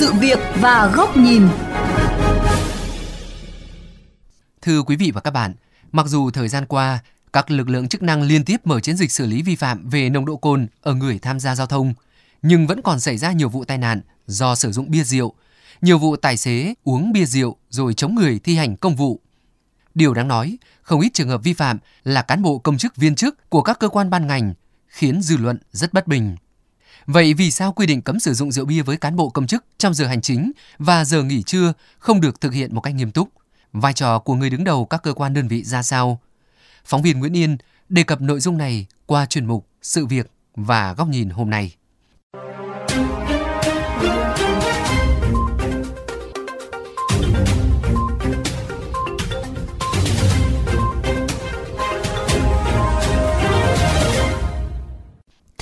sự việc và góc nhìn. Thưa quý vị và các bạn, mặc dù thời gian qua, các lực lượng chức năng liên tiếp mở chiến dịch xử lý vi phạm về nồng độ cồn ở người tham gia giao thông, nhưng vẫn còn xảy ra nhiều vụ tai nạn do sử dụng bia rượu, nhiều vụ tài xế uống bia rượu rồi chống người thi hành công vụ. Điều đáng nói, không ít trường hợp vi phạm là cán bộ công chức viên chức của các cơ quan ban ngành, khiến dư luận rất bất bình. Vậy vì sao quy định cấm sử dụng rượu bia với cán bộ công chức trong giờ hành chính và giờ nghỉ trưa không được thực hiện một cách nghiêm túc? Vai trò của người đứng đầu các cơ quan đơn vị ra sao? Phóng viên Nguyễn Yên đề cập nội dung này qua chuyên mục Sự việc và góc nhìn hôm nay.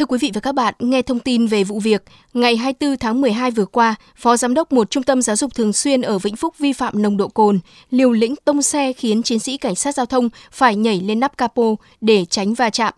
Quý vị và các bạn, nghe thông tin về vụ việc, ngày 24 tháng 12 vừa qua, Phó Giám đốc một trung tâm giáo dục thường xuyên ở Vĩnh Phúc vi phạm nồng độ cồn, liều lĩnh tông xe khiến chiến sĩ cảnh sát giao thông phải nhảy lên nắp capo để tránh va chạm.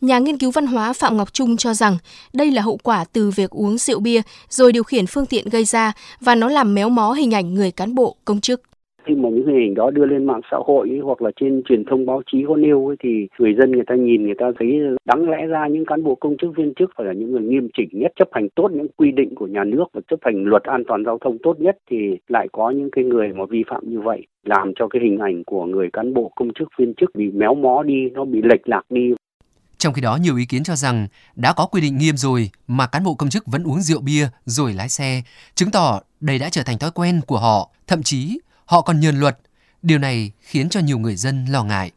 Nhà nghiên cứu văn hóa Phạm Ngọc Trung cho rằng đây là hậu quả từ việc uống rượu bia rồi điều khiển phương tiện gây ra và nó làm méo mó hình ảnh người cán bộ, công chức khi mà những hình ảnh đó đưa lên mạng xã hội ấy, hoặc là trên truyền thông báo chí có nêu ấy, thì người dân người ta nhìn người ta thấy đáng lẽ ra những cán bộ công chức viên chức phải là những người nghiêm chỉnh nhất chấp hành tốt những quy định của nhà nước và chấp hành luật an toàn giao thông tốt nhất thì lại có những cái người mà vi phạm như vậy làm cho cái hình ảnh của người cán bộ công chức viên chức bị méo mó đi nó bị lệch lạc đi. Trong khi đó, nhiều ý kiến cho rằng đã có quy định nghiêm rồi mà cán bộ công chức vẫn uống rượu bia rồi lái xe, chứng tỏ đây đã trở thành thói quen của họ, thậm chí họ còn nhờn luật. Điều này khiến cho nhiều người dân lo ngại.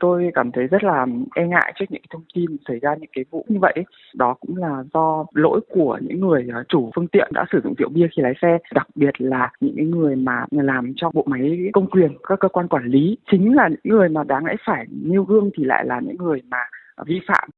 Tôi cảm thấy rất là e ngại trước những thông tin xảy ra những cái vụ như vậy đó cũng là do lỗi của những người à, chủ phương tiện đã sử dụng rượu bia khi lái xe, đặc biệt là những người mà làm cho bộ máy công quyền, các cơ quan quản lý. Chính là những người mà đáng lẽ phải nêu gương thì lại là những người mà vi phạm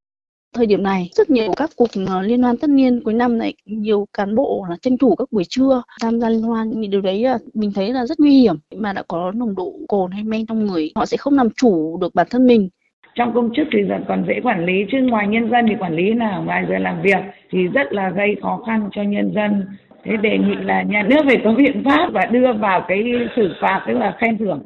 thời điểm này rất nhiều các cuộc ờ, liên hoan tất niên cuối năm này nhiều cán bộ là tranh thủ các buổi trưa tham gia liên hoan. Những điều đấy là mình thấy là rất nguy hiểm. Mà đã có nồng độ cồn hay men trong người họ sẽ không làm chủ được bản thân mình. Trong công chức thì còn dễ quản lý chứ ngoài nhân dân thì quản lý nào? Ngoài giờ làm việc thì rất là gây khó khăn cho nhân dân. Thế đề nghị là nhà nước phải có biện pháp và đưa vào cái xử phạt tức là khen thưởng.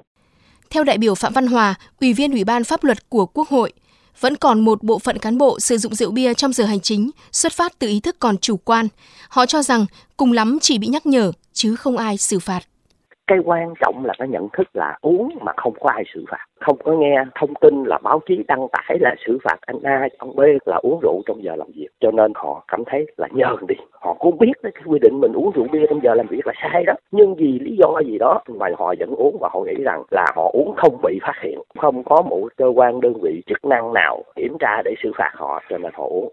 Theo đại biểu Phạm Văn Hòa, Ủy viên Ủy ban Pháp luật của Quốc hội, vẫn còn một bộ phận cán bộ sử dụng rượu bia trong giờ hành chính xuất phát từ ý thức còn chủ quan. Họ cho rằng cùng lắm chỉ bị nhắc nhở, chứ không ai xử phạt cái quan trọng là cái nhận thức là uống mà không có ai xử phạt. Không có nghe thông tin là báo chí đăng tải là xử phạt anh A ông B là uống rượu trong giờ làm việc. Cho nên họ cảm thấy là nhờn đi. Họ cũng biết cái quy định mình uống rượu bia trong giờ làm việc là sai đó. Nhưng vì lý do gì đó, mà họ vẫn uống và họ nghĩ rằng là họ uống không bị phát hiện. Không có một cơ quan, đơn vị, chức năng nào kiểm tra để xử phạt họ, cho nên họ uống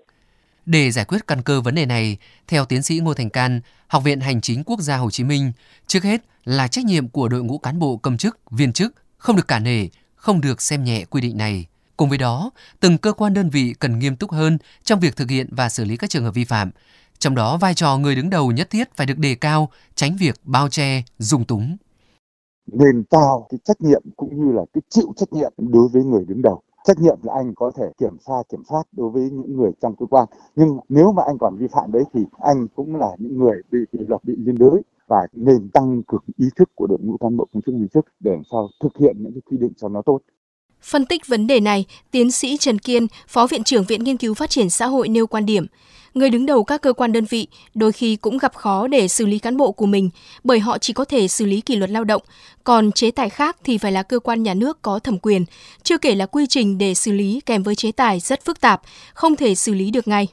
để giải quyết căn cơ vấn đề này, theo tiến sĩ Ngô Thành Can, Học viện Hành chính Quốc gia Hồ Chí Minh, trước hết là trách nhiệm của đội ngũ cán bộ công chức, viên chức không được cả nể, không được xem nhẹ quy định này. Cùng với đó, từng cơ quan đơn vị cần nghiêm túc hơn trong việc thực hiện và xử lý các trường hợp vi phạm. Trong đó, vai trò người đứng đầu nhất thiết phải được đề cao, tránh việc bao che, dung túng. Nên cao cái trách nhiệm cũng như là cái chịu trách nhiệm đối với người đứng đầu trách nhiệm là anh có thể kiểm tra kiểm soát đối với những người trong cơ quan nhưng nếu mà anh còn vi phạm đấy thì anh cũng là những người bị kỷ luật bị liên đới và nên tăng cường ý thức của đội ngũ cán bộ công chức viên chức để làm sao thực hiện những cái quy định cho nó tốt. Phân tích vấn đề này, tiến sĩ Trần Kiên, Phó Viện trưởng Viện Nghiên cứu Phát triển Xã hội nêu quan điểm, người đứng đầu các cơ quan đơn vị đôi khi cũng gặp khó để xử lý cán bộ của mình bởi họ chỉ có thể xử lý kỷ luật lao động, còn chế tài khác thì phải là cơ quan nhà nước có thẩm quyền, chưa kể là quy trình để xử lý kèm với chế tài rất phức tạp, không thể xử lý được ngay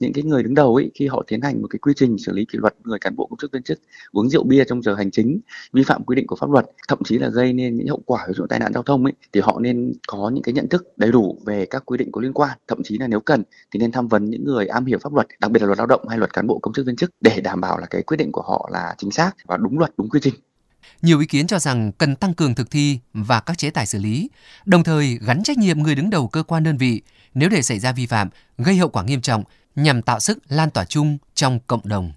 những cái người đứng đầu ấy khi họ tiến hành một cái quy trình xử lý kỷ luật người cán bộ công chức viên chức uống rượu bia trong giờ hành chính vi phạm quy định của pháp luật thậm chí là gây nên những hậu quả ví dụ tai nạn giao thông ấy thì họ nên có những cái nhận thức đầy đủ về các quy định có liên quan. Thậm chí là nếu cần thì nên tham vấn những người am hiểu pháp luật đặc biệt là luật lao động hay luật cán bộ công chức viên chức để đảm bảo là cái quyết định của họ là chính xác và đúng luật đúng quy trình. Nhiều ý kiến cho rằng cần tăng cường thực thi và các chế tài xử lý, đồng thời gắn trách nhiệm người đứng đầu cơ quan đơn vị nếu để xảy ra vi phạm gây hậu quả nghiêm trọng nhằm tạo sức lan tỏa chung trong cộng đồng.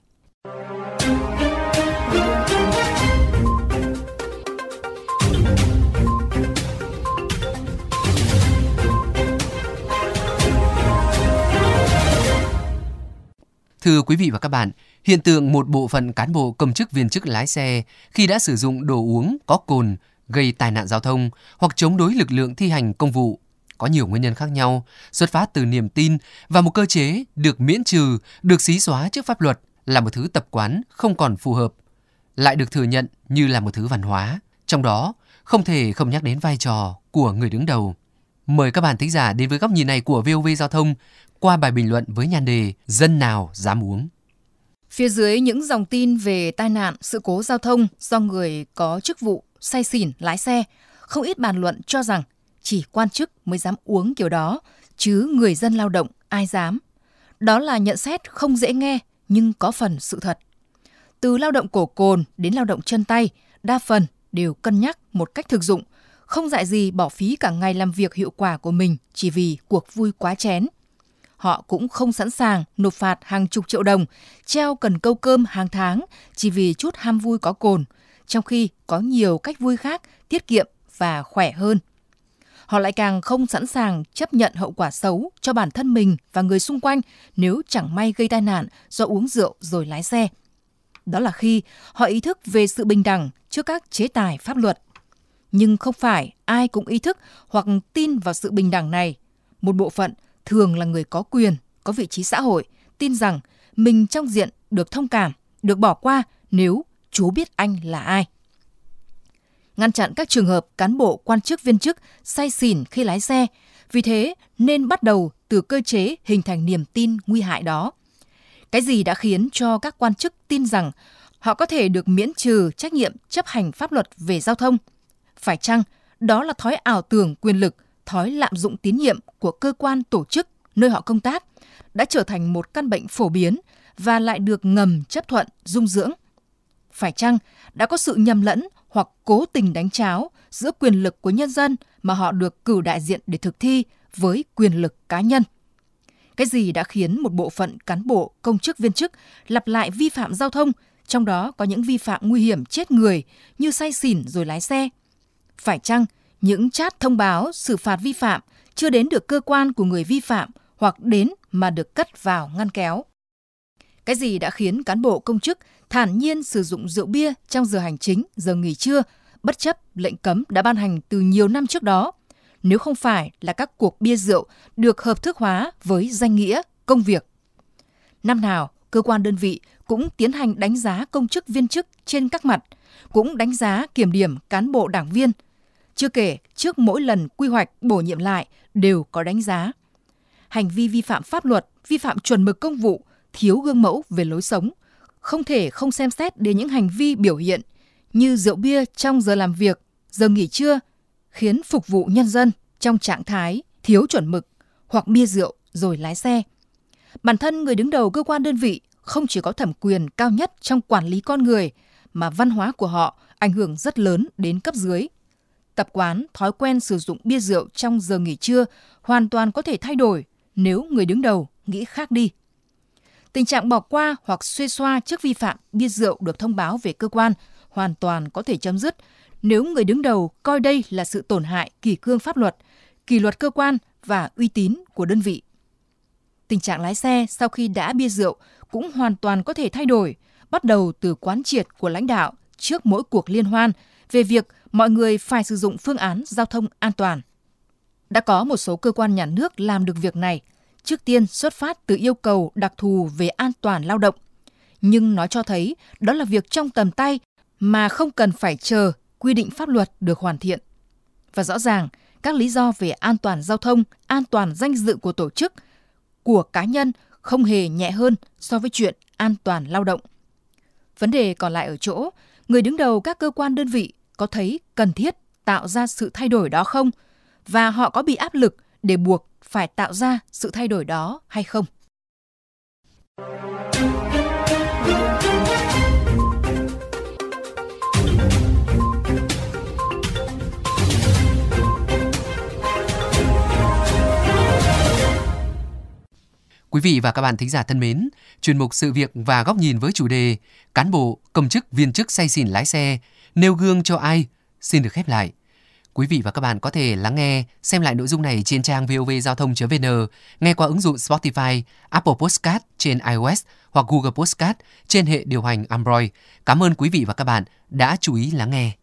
Thưa quý vị và các bạn, hiện tượng một bộ phận cán bộ công chức viên chức lái xe khi đã sử dụng đồ uống có cồn gây tai nạn giao thông hoặc chống đối lực lượng thi hành công vụ có nhiều nguyên nhân khác nhau, xuất phát từ niềm tin và một cơ chế được miễn trừ, được xí xóa trước pháp luật là một thứ tập quán không còn phù hợp, lại được thừa nhận như là một thứ văn hóa. Trong đó, không thể không nhắc đến vai trò của người đứng đầu. Mời các bạn thính giả đến với góc nhìn này của VOV Giao thông qua bài bình luận với nhan đề Dân nào dám uống. Phía dưới những dòng tin về tai nạn, sự cố giao thông do người có chức vụ say xỉn lái xe, không ít bàn luận cho rằng chỉ quan chức mới dám uống kiểu đó, chứ người dân lao động ai dám. Đó là nhận xét không dễ nghe nhưng có phần sự thật. Từ lao động cổ cồn đến lao động chân tay, đa phần đều cân nhắc một cách thực dụng, không dại gì bỏ phí cả ngày làm việc hiệu quả của mình chỉ vì cuộc vui quá chén. Họ cũng không sẵn sàng nộp phạt hàng chục triệu đồng, treo cần câu cơm hàng tháng chỉ vì chút ham vui có cồn, trong khi có nhiều cách vui khác tiết kiệm và khỏe hơn. Họ lại càng không sẵn sàng chấp nhận hậu quả xấu cho bản thân mình và người xung quanh nếu chẳng may gây tai nạn do uống rượu rồi lái xe. Đó là khi họ ý thức về sự bình đẳng trước các chế tài pháp luật. Nhưng không phải ai cũng ý thức hoặc tin vào sự bình đẳng này. Một bộ phận thường là người có quyền, có vị trí xã hội, tin rằng mình trong diện được thông cảm, được bỏ qua nếu chú biết anh là ai. Ngăn chặn các trường hợp cán bộ quan chức viên chức say xỉn khi lái xe, vì thế nên bắt đầu từ cơ chế hình thành niềm tin nguy hại đó. Cái gì đã khiến cho các quan chức tin rằng họ có thể được miễn trừ trách nhiệm chấp hành pháp luật về giao thông? Phải chăng đó là thói ảo tưởng quyền lực, thói lạm dụng tín nhiệm của cơ quan tổ chức nơi họ công tác đã trở thành một căn bệnh phổ biến và lại được ngầm chấp thuận dung dưỡng? Phải chăng đã có sự nhầm lẫn hoặc cố tình đánh cháo giữa quyền lực của nhân dân mà họ được cử đại diện để thực thi với quyền lực cá nhân? Cái gì đã khiến một bộ phận cán bộ, công chức viên chức lặp lại vi phạm giao thông, trong đó có những vi phạm nguy hiểm chết người như say xỉn rồi lái xe? Phải chăng những chat thông báo xử phạt vi phạm chưa đến được cơ quan của người vi phạm hoặc đến mà được cất vào ngăn kéo? Cái gì đã khiến cán bộ công chức thản nhiên sử dụng rượu bia trong giờ hành chính, giờ nghỉ trưa, bất chấp lệnh cấm đã ban hành từ nhiều năm trước đó, nếu không phải là các cuộc bia rượu được hợp thức hóa với danh nghĩa công việc. Năm nào, cơ quan đơn vị cũng tiến hành đánh giá công chức viên chức trên các mặt, cũng đánh giá kiểm điểm cán bộ đảng viên. Chưa kể, trước mỗi lần quy hoạch bổ nhiệm lại đều có đánh giá. Hành vi vi phạm pháp luật, vi phạm chuẩn mực công vụ, thiếu gương mẫu về lối sống, không thể không xem xét đến những hành vi biểu hiện như rượu bia trong giờ làm việc, giờ nghỉ trưa, khiến phục vụ nhân dân trong trạng thái thiếu chuẩn mực hoặc bia rượu rồi lái xe. Bản thân người đứng đầu cơ quan đơn vị không chỉ có thẩm quyền cao nhất trong quản lý con người mà văn hóa của họ ảnh hưởng rất lớn đến cấp dưới. Tập quán, thói quen sử dụng bia rượu trong giờ nghỉ trưa hoàn toàn có thể thay đổi nếu người đứng đầu nghĩ khác đi. Tình trạng bỏ qua hoặc xuê xoa trước vi phạm bia rượu được thông báo về cơ quan hoàn toàn có thể chấm dứt nếu người đứng đầu coi đây là sự tổn hại kỷ cương pháp luật, kỷ luật cơ quan và uy tín của đơn vị. Tình trạng lái xe sau khi đã bia rượu cũng hoàn toàn có thể thay đổi, bắt đầu từ quán triệt của lãnh đạo trước mỗi cuộc liên hoan về việc mọi người phải sử dụng phương án giao thông an toàn. Đã có một số cơ quan nhà nước làm được việc này, trước tiên xuất phát từ yêu cầu đặc thù về an toàn lao động. Nhưng nó cho thấy đó là việc trong tầm tay mà không cần phải chờ quy định pháp luật được hoàn thiện. Và rõ ràng, các lý do về an toàn giao thông, an toàn danh dự của tổ chức, của cá nhân không hề nhẹ hơn so với chuyện an toàn lao động. Vấn đề còn lại ở chỗ, người đứng đầu các cơ quan đơn vị có thấy cần thiết tạo ra sự thay đổi đó không? Và họ có bị áp lực để buộc phải tạo ra sự thay đổi đó hay không? Quý vị và các bạn thính giả thân mến, chuyên mục sự việc và góc nhìn với chủ đề Cán bộ, công chức, viên chức say xỉn lái xe, nêu gương cho ai xin được khép lại. Quý vị và các bạn có thể lắng nghe, xem lại nội dung này trên trang vovgiao thông.vn, nghe qua ứng dụng Spotify, Apple Podcast trên iOS hoặc Google Podcast trên hệ điều hành Android. Cảm ơn quý vị và các bạn đã chú ý lắng nghe.